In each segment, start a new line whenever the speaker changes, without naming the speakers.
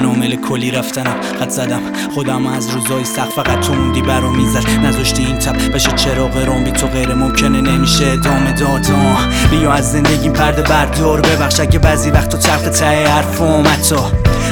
دنبال کلی رفتنم خط زدم. خودم از روزای سخت فقط تو موندی برا می‌زد نذاشتی این تب بشه چراغ روم بی تو غیر ممکنه نمیشه ادامه داد. بیا از زندگیم پرده بردار ببخش اگه بعضی وقت تو تلخ ته حرفم حتی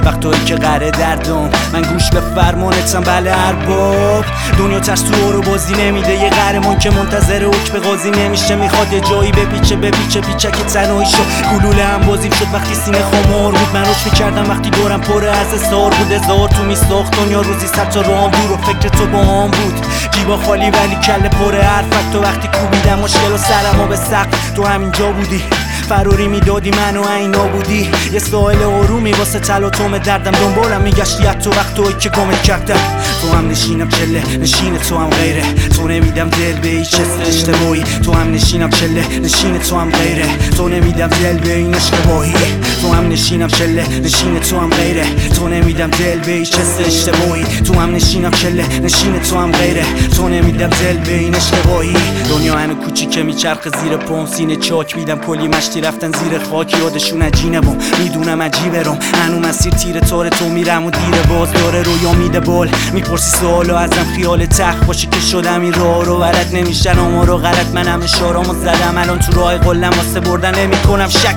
وقتایی که قره دردم. من گوش به فرمانتم. بله ارباب. دنیا ترس تو رو بازی نمیده. یه قهرمان که منتظر حکم قاضی نمیشه. می‌خواد یه جایی بپیچه بپیچه پیچه که تنهایی شد گلوله هم بازیم شد وقتی سینه خمار بود. من روش می‌کردم وقتی دورم پره از سار بود. هزار تو میساخت دنیا روزی صد تا رام دور و فکر تو با هم بود. جیبا خالی ولی کله پره حرفت. تو وقتی کوبیدم مشکل و سرم و به سقف. تو همینجا بودی. فروری می‌دادی منو اینا بودی. یه سوال آرومی واسه تلاتوم دردم. دنبالم میگشتی تو وقت توی که گمت کردم. تو هم نشینم چله نشین تو هم غیره. تو نمیدم دل به هیچ اشتباهی تو هم نشینم چله نشین تو هم غیره. تو نمیدم دل به این اشتباهی. تو هم نشینم چله نشین تو هم غیره. تو نمیدم دل به هیچ اشتباهی تو هم نشینم چله نشین تو هم غیره. تو نمیدم دل به این اشتباهی. دنیا همه کوچیکه میچرخه زیر سینه چاک میدم کلی مشتی رفتن زیر خاک یادشون عجینه بم می‌دونم عجیبه روم هنو مسیر تیر تار تو میرم و دیره باز داره رویا میده بال. می‌پرسی سوالو ازم خیال تخ باشه که شدم این راه رو ورد نمیشن. اما رو غلط منم اشارامو زدم. الان تو راه قلم واسه بردن نمی‌کنم. شک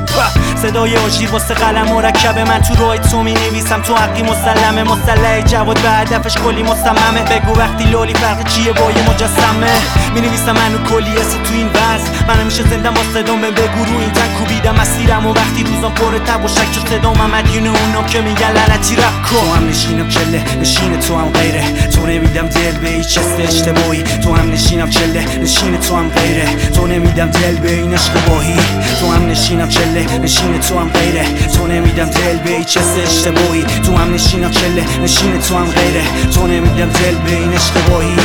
صدای آژیر واسه قلم مرکبه. من تو راه تو می نویسم تو حقی مسلمه. مسلح جواد به هدفش کلی مصممه. بگو وقتی لالی فرق چیه با یه مجسمه؟ می نویسم منو کلی تو این وز من همیشه زندم با صدام. بگو رو این تن کوبیدم مسیرم و وقتی روزم پر تب و شک شد صدام مدیون اونام که میگن لعنتی رپ کن. تو هم نشینم چله نشین تو هم غیره. تو نمیدم دل به هیچ اجتماعی. تو هم نشینم چله نشین تو هم غیره. تو نمیدم دل به این اشتباهی تو هم نشینم چله نشین تو هم غیره. تو نمیدم دل به هیچ اجتماعی. تو هم نشینم چله نشین تو هم غیره. تو نمیدم دل به این اشتباهی